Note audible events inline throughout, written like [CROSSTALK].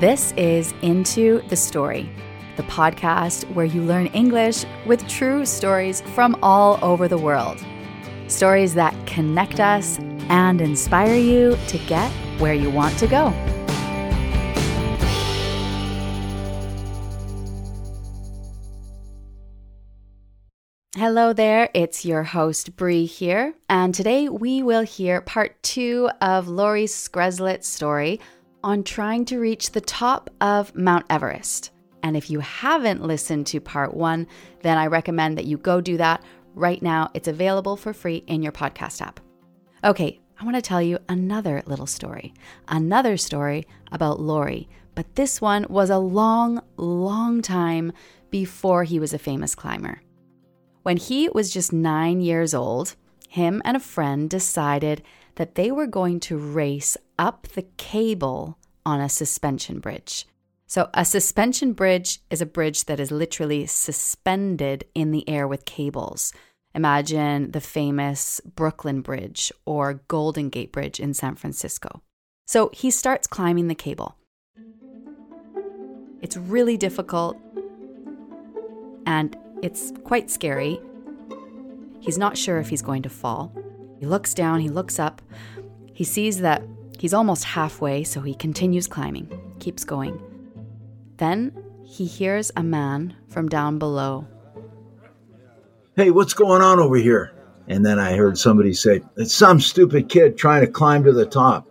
This is Into the Story, the podcast where you learn English with true stories from all over the world. Stories that connect us and inspire you to get where you want to go. Hello there, it's your host Bree here, and today we will hear part two of Laurie Skreslet's story on trying to reach the top of Mount Everest. And if you haven't listened to part one, then I recommend that you go do that right now. It's available for free in your podcast app. Okay, I want to tell you another little story, another story about Laurie, but this one was a long, long time before he was a famous climber. When he was just nine years old, him and a friend decided that they were going to race up the cable on a suspension bridge. So, a suspension bridge is a bridge that is literally suspended in the air with cables. Imagine the famous Brooklyn Bridge or Golden Gate Bridge in San Francisco. So, he starts climbing the cable. It's really difficult and it's quite scary. He's not sure if he's going to fall. He looks down, he looks up. He sees that he's almost halfway, so he continues climbing, keeps going. Then he hears a man from down below. Hey, what's going on over here? And then I heard somebody say, It's some stupid kid trying to climb to the top.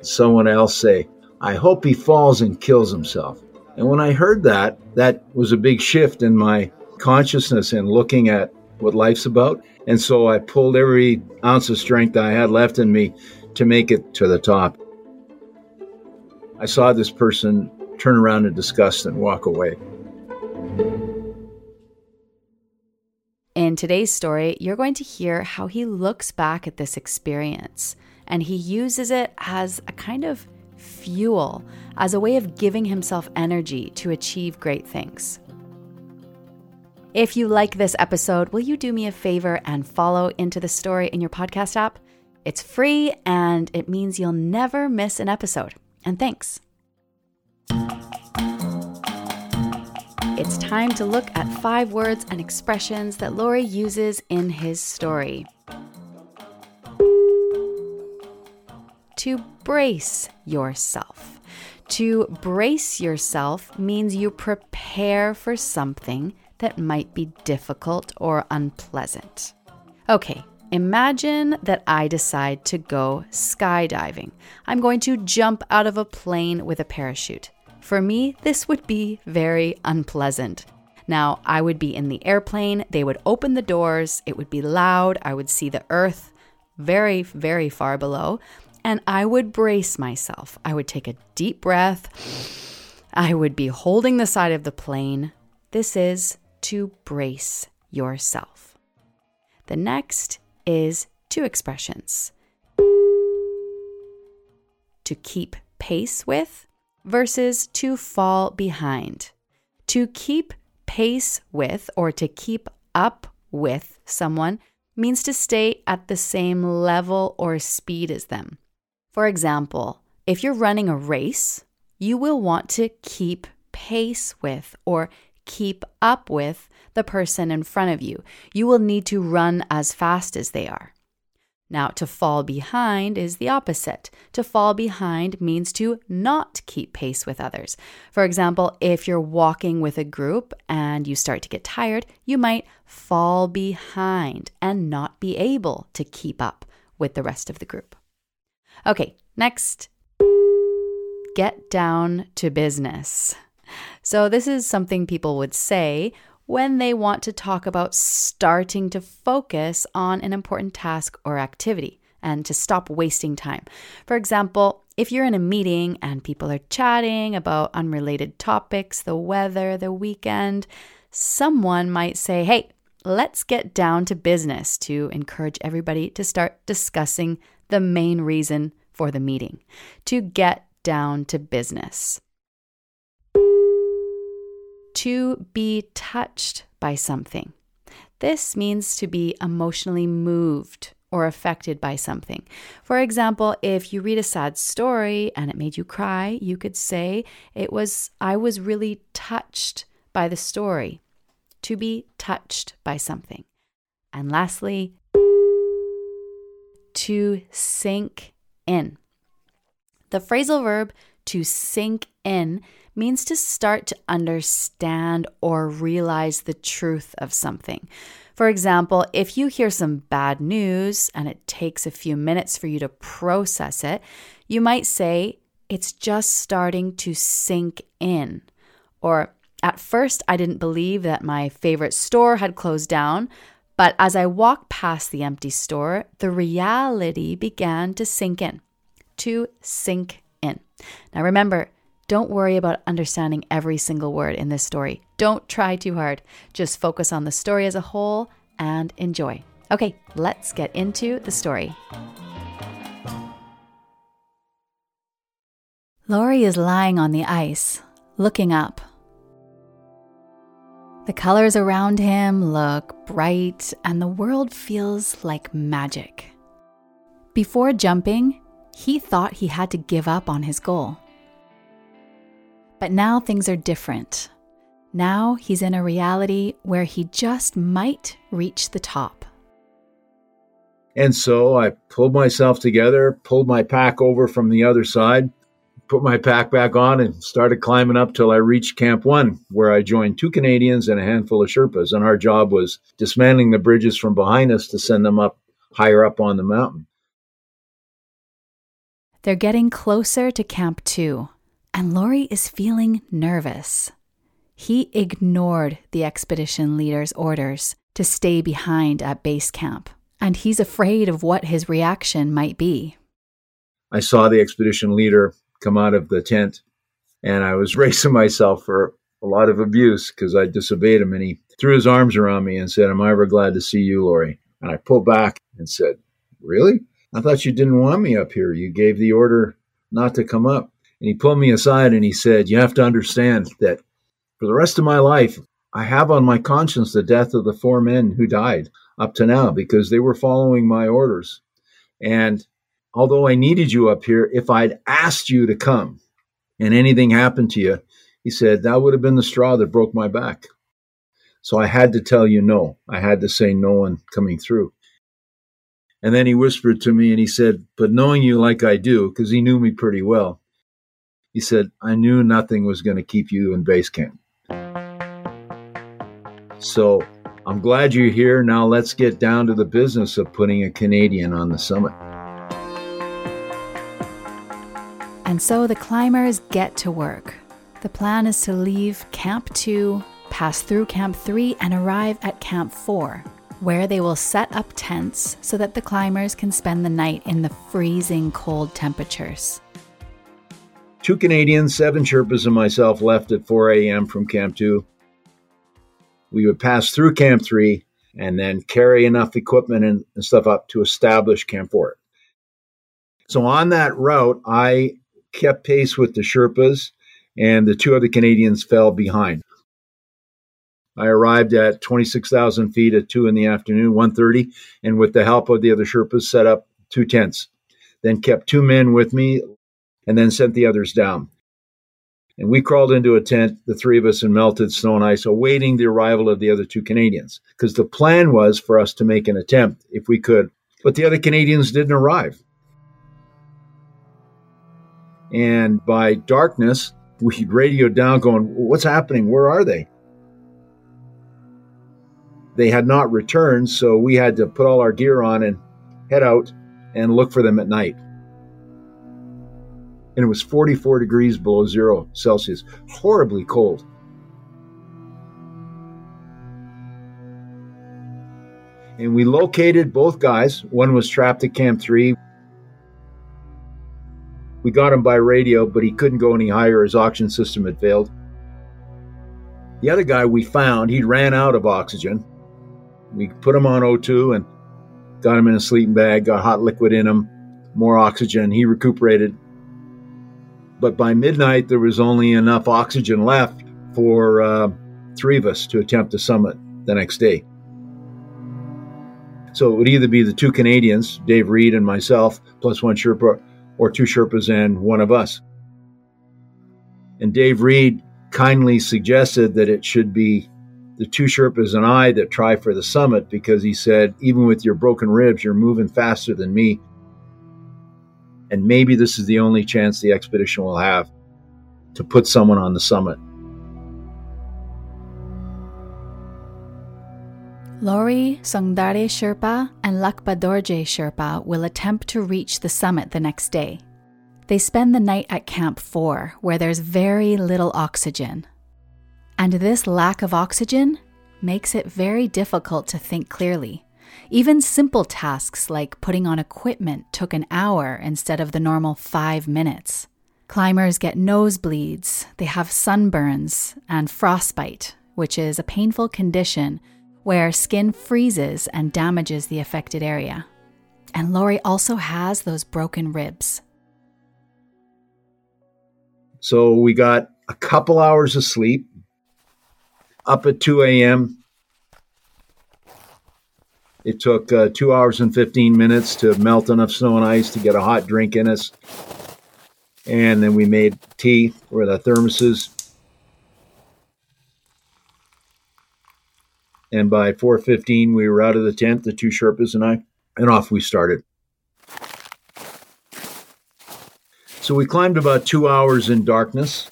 Someone else say, I hope he falls and kills himself. And when I heard that, that was a big shift in my consciousness and looking at what life's about. And so I pulled every ounce of strength I had left in me to make it to the top. I saw this person turn around in disgust and walk away. In today's story, you're going to hear how he looks back at this experience and he uses it as a kind of fuel, as a way of giving himself energy to achieve great things. If you like this episode, will you do me a favor and follow Into the Story in your podcast app? It's free and it means you'll never miss an episode. And thanks. It's time to look at five words and expressions that Laurie uses in his story. To brace yourself. To brace yourself means you prepare for something that might be difficult or unpleasant. Okay, imagine that I decide to go skydiving. I'm going to jump out of a plane with a parachute. For me, this would be very unpleasant. Now, I would be in the airplane, they would open the doors, it would be loud, I would see the earth very, very far below, and I would brace myself. I would take a deep breath. I would be holding the side of the plane. This is to brace yourself. The next is two expressions to keep pace with versus to fall behind. To keep pace with or to keep up with someone means to stay at the same level or speed as them. For example, if you're running a race, you will want to keep pace with or keep up with the person in front of you. You will need to run as fast as they are. Now, to fall behind is the opposite. To fall behind means to not keep pace with others. For example, if you're walking with a group and you start to get tired, you might fall behind and not be able to keep up with the rest of the group. Okay, next, get down to business. So, this is something people would say when they want to talk about starting to focus on an important task or activity and to stop wasting time. For example, if you're in a meeting and people are chatting about unrelated topics, the weather, the weekend, someone might say, Hey, let's get down to business to encourage everybody to start discussing the main reason for the meeting, to get down to business to be touched by something. This means to be emotionally moved or affected by something. For example, if you read a sad story and it made you cry, you could say it was I was really touched by the story. To be touched by something. And lastly, to sink in. The phrasal verb to sink in means to start to understand or realize the truth of something. For example, if you hear some bad news and it takes a few minutes for you to process it, you might say, It's just starting to sink in. Or, At first, I didn't believe that my favorite store had closed down, but as I walked past the empty store, the reality began to sink in. To sink in. Now remember, don't worry about understanding every single word in this story. Don't try too hard. Just focus on the story as a whole and enjoy. Okay, let's get into the story. Laurie is lying on the ice, looking up. The colors around him look bright, and the world feels like magic. Before jumping, he thought he had to give up on his goal. But now things are different. Now he's in a reality where he just might reach the top. And so I pulled myself together, pulled my pack over from the other side, put my pack back on, and started climbing up till I reached Camp One, where I joined two Canadians and a handful of Sherpas. And our job was dismantling the bridges from behind us to send them up higher up on the mountain. They're getting closer to Camp 2, and Laurie is feeling nervous. He ignored the expedition leader's orders to stay behind at base camp, and he's afraid of what his reaction might be. I saw the expedition leader come out of the tent, and I was [LAUGHS] racing myself for a lot of abuse because I disobeyed him. And he threw his arms around me and said, Am I ever glad to see you, Laurie? And I pulled back and said, Really? I thought you didn't want me up here. You gave the order not to come up. And he pulled me aside and he said, You have to understand that for the rest of my life, I have on my conscience the death of the four men who died up to now because they were following my orders. And although I needed you up here, if I'd asked you to come and anything happened to you, he said, that would have been the straw that broke my back. So I had to tell you no. I had to say no one coming through. And then he whispered to me and he said, But knowing you like I do, because he knew me pretty well, he said, I knew nothing was going to keep you in base camp. So I'm glad you're here. Now let's get down to the business of putting a Canadian on the summit. And so the climbers get to work. The plan is to leave Camp 2, pass through Camp 3, and arrive at Camp 4 where they will set up tents so that the climbers can spend the night in the freezing cold temperatures. Two Canadians, seven Sherpas, and myself left at 4 a.m. from Camp 2. We would pass through Camp 3 and then carry enough equipment and, and stuff up to establish Camp 4. So on that route, I kept pace with the Sherpas, and the two other Canadians fell behind. I arrived at 26,000 feet at 2 in the afternoon, 1.30, and with the help of the other Sherpas, set up two tents. Then kept two men with me and then sent the others down. And we crawled into a tent, the three of us in melted snow and ice, awaiting the arrival of the other two Canadians. Because the plan was for us to make an attempt if we could. But the other Canadians didn't arrive. And by darkness, we radioed down going, What's happening? Where are they? they had not returned, so we had to put all our gear on and head out and look for them at night. And it was 44 degrees below zero Celsius, horribly cold. And we located both guys. One was trapped at Camp 3. We got him by radio, but he couldn't go any higher. His oxygen system had failed. The other guy we found, he ran out of oxygen we put him on O2 and got him in a sleeping bag, got hot liquid in him, more oxygen. He recuperated. But by midnight, there was only enough oxygen left for uh, three of us to attempt the summit the next day. So it would either be the two Canadians, Dave Reed and myself, plus one Sherpa, or two Sherpas and one of us. And Dave Reed kindly suggested that it should be the two Sherpas and I that try for the summit because he said, even with your broken ribs, you're moving faster than me. And maybe this is the only chance the expedition will have to put someone on the summit. Laurie, Sungdare Sherpa, and Lakpa Dorje Sherpa will attempt to reach the summit the next day. They spend the night at Camp 4, where there's very little oxygen. And this lack of oxygen makes it very difficult to think clearly. Even simple tasks like putting on equipment took an hour instead of the normal five minutes. Climbers get nosebleeds, they have sunburns, and frostbite, which is a painful condition where skin freezes and damages the affected area. And Laurie also has those broken ribs. So we got a couple hours of sleep, up at 2 a.m. It took uh, two hours and 15 minutes to melt enough snow and ice to get a hot drink in us. And then we made tea with the thermoses. And by 4:15, we were out of the tent, the two Sherpas and I, and off we started. So we climbed about two hours in darkness.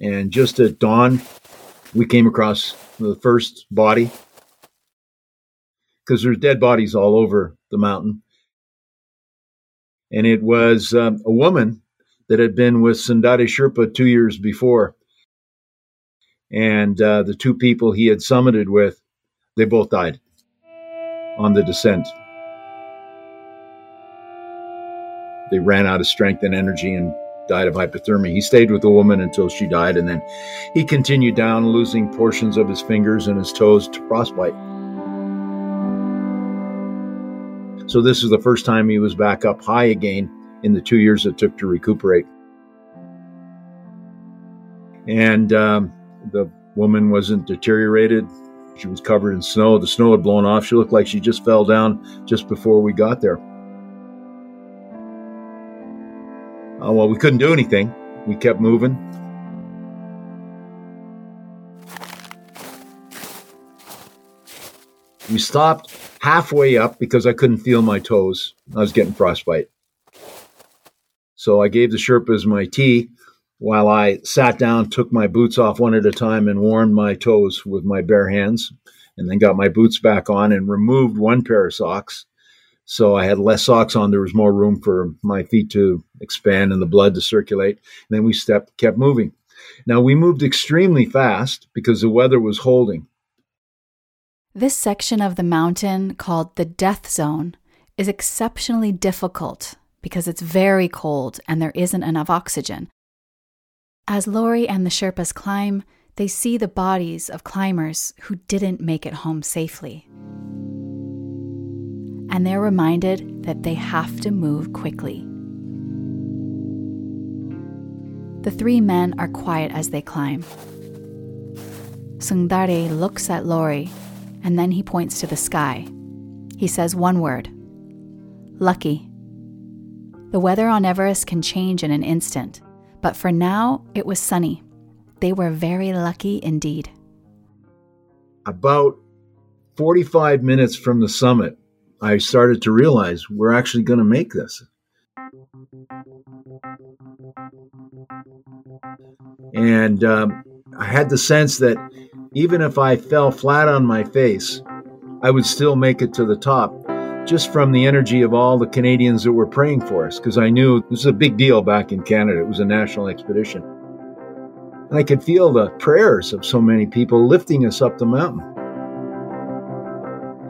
And just at dawn, we came across the first body because there's dead bodies all over the mountain. And it was um, a woman that had been with Sungdare Sherpa two years before. And uh, the two people he had summited with, they both died on the descent. They ran out of strength and energy and died of hypothermia. He stayed with the woman until she died, and then he continued down, losing portions of his fingers and his toes to frostbite. So, this is the first time he was back up high again in the two years it took to recuperate. And um, the woman wasn't deteriorated. She was covered in snow. The snow had blown off. She looked like she just fell down just before we got there. Uh, well, we couldn't do anything. We kept moving. We stopped halfway up because I couldn't feel my toes. I was getting frostbite. So I gave the Sherpas my tea while I sat down, took my boots off one at a time, and warmed my toes with my bare hands, and then got my boots back on and removed one pair of socks so I had less socks on. There was more room for my feet to expand and the blood to circulate. And then we stepped, kept moving. Now we moved extremely fast because the weather was holding. This section of the mountain, called the death zone, is exceptionally difficult because it's very cold and there isn't enough oxygen. As Laurie and the Sherpas climb, they see the bodies of climbers who didn't make it home safely and they're reminded that they have to move quickly. The three men are quiet as they climb. Sungdare looks at Laurie and then he points to the sky. He says one word lucky. The weather on Everest can change in an instant, but for now it was sunny. They were very lucky indeed. About 45 minutes from the summit, I started to realize we're actually going to make this. And um, I had the sense that even if I fell flat on my face, I would still make it to the top just from the energy of all the Canadians that were praying for us, because I knew this was a big deal back in Canada. It was a national expedition. And I could feel the prayers of so many people lifting us up the mountain.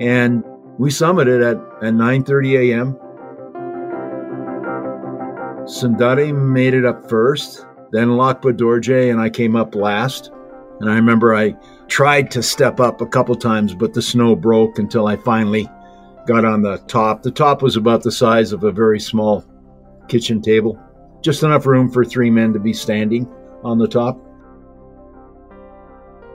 And we summited at, at 9.30 a.m. Sungdare made it up first, then Lakpa Dorje and I came up last. And I remember I tried to step up a couple times, but the snow broke until I finally got on the top. The top was about the size of a very small kitchen table, just enough room for three men to be standing on the top.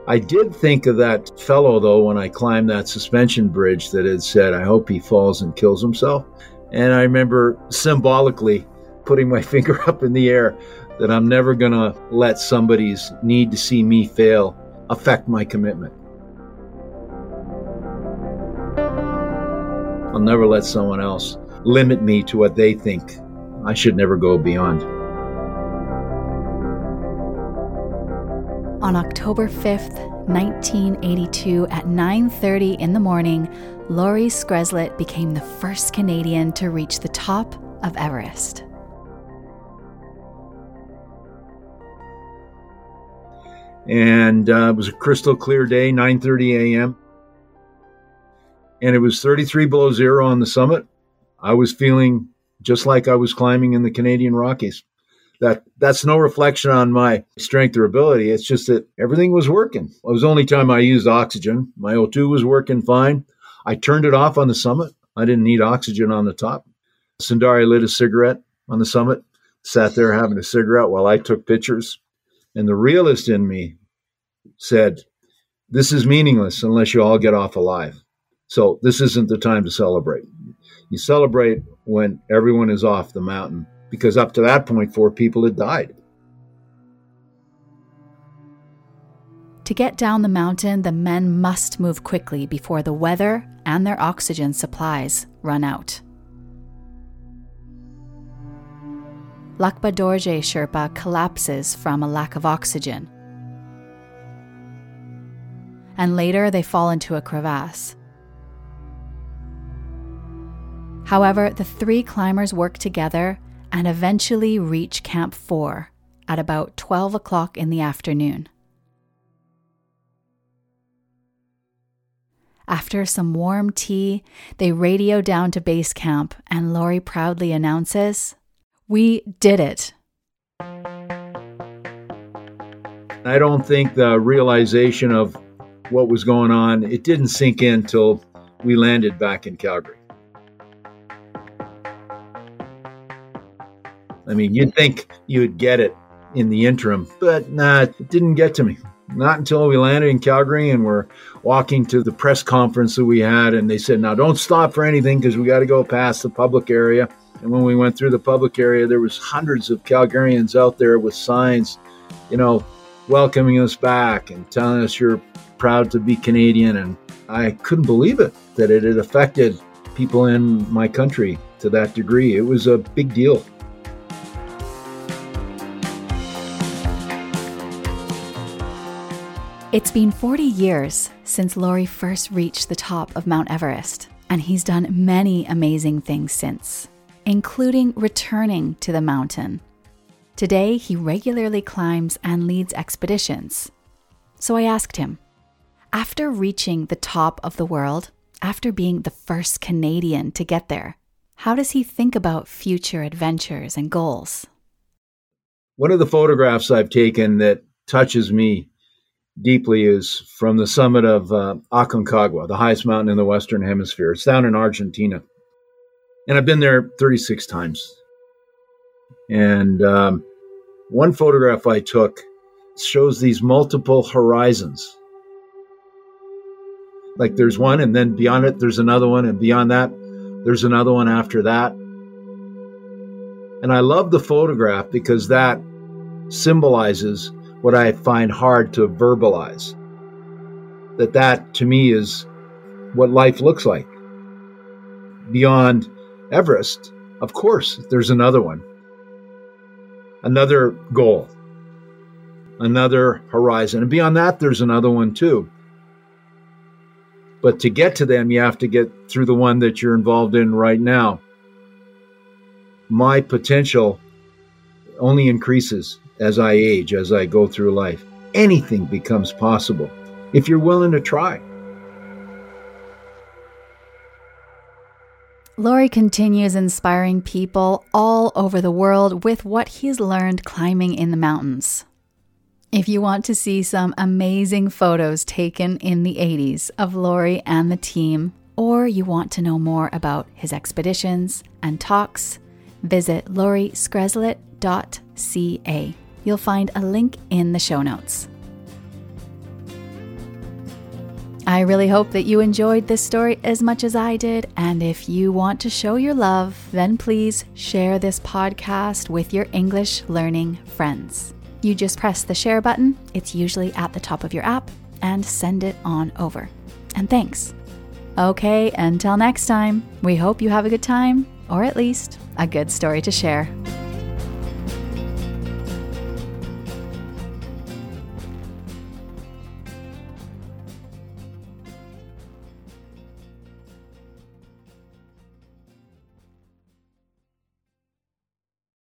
I did think of that fellow, though, when I climbed that suspension bridge that had said, I hope he falls and kills himself. And I remember symbolically putting my [LAUGHS] finger up in the air that I'm never going to let somebody's need to see me fail affect my commitment. I'll never let someone else limit me to what they think I should never go beyond. On October 5th, 1982 at 9:30 in the morning, Laurie Skreslet became the first Canadian to reach the top of Everest. And uh, it was a crystal clear day, 9:30 a.m. And it was 33 below zero on the summit. I was feeling just like I was climbing in the Canadian Rockies that that's no reflection on my strength or ability. It's just that everything was working. It was the only time I used oxygen. My O2 was working fine. I turned it off on the summit. I didn't need oxygen on the top. Sungdare lit a cigarette on the summit, sat there having a cigarette while I took pictures. And the realist in me said, This is meaningless unless you all get off alive. So this isn't the time to celebrate. You celebrate when everyone is off the mountain because up to that point, four people had died. To get down the mountain, the men must move quickly before the weather and their oxygen supplies run out. Lakpa Dorje Sherpa collapses from a lack of oxygen. And later they fall into a crevasse. However, the three climbers work together and eventually reach Camp 4 at about 12 o'clock in the afternoon. After some warm tea, they radio down to base camp, and Laurie proudly announces, We did it. I don't think the realization of what was going on, it didn't sink in till we landed back in Calgary. I mean, you'd think you'd get it in the interim, but nah, it didn't get to me. Not until we landed in Calgary and we're walking to the press conference that we had, and they said, "Now don't stop for anything because we got to go past the public area." And when we went through the public area, there was hundreds of Calgarians out there with signs, you know, welcoming us back and telling us you're proud to be Canadian. And I couldn't believe it that it had affected people in my country to that degree. It was a big deal. It's been 40 years since Laurie first reached the top of Mount Everest, and he's done many amazing things since, including returning to the mountain. Today, he regularly climbs and leads expeditions. So I asked him, after reaching the top of the world, after being the first Canadian to get there, how does he think about future adventures and goals? One of the photographs I've taken that touches me deeply is from the summit of uh, Aconcagua, the highest mountain in the Western Hemisphere. It's down in Argentina. And I've been there 36 times. And um, one photograph I took shows these multiple horizons. Like there's one, and then beyond it, there's another one, and beyond that, there's another one after that. And I love the photograph because that symbolizes what I find hard to verbalize. That that to me is what life looks like. Beyond Everest, of course, there's another one. Another goal. Another horizon. And beyond that, there's another one too. But to get to them, you have to get through the one that you're involved in right now. My potential only increases as I age, as I go through life. Anything becomes possible if you're willing to try. Laurie continues inspiring people all over the world with what he's learned climbing in the mountains. If you want to see some amazing photos taken in the 80s of Laurie and the team, or you want to know more about his expeditions and talks, visit laurieskreslet.ca. You'll find a link in the show notes. I really hope that you enjoyed this story as much as I did. And if you want to show your love, then please share this podcast with your English learning friends. You just press the share button, it's usually at the top of your app, and send it on over. And thanks. Okay, until next time, we hope you have a good time, or at least a good story to share.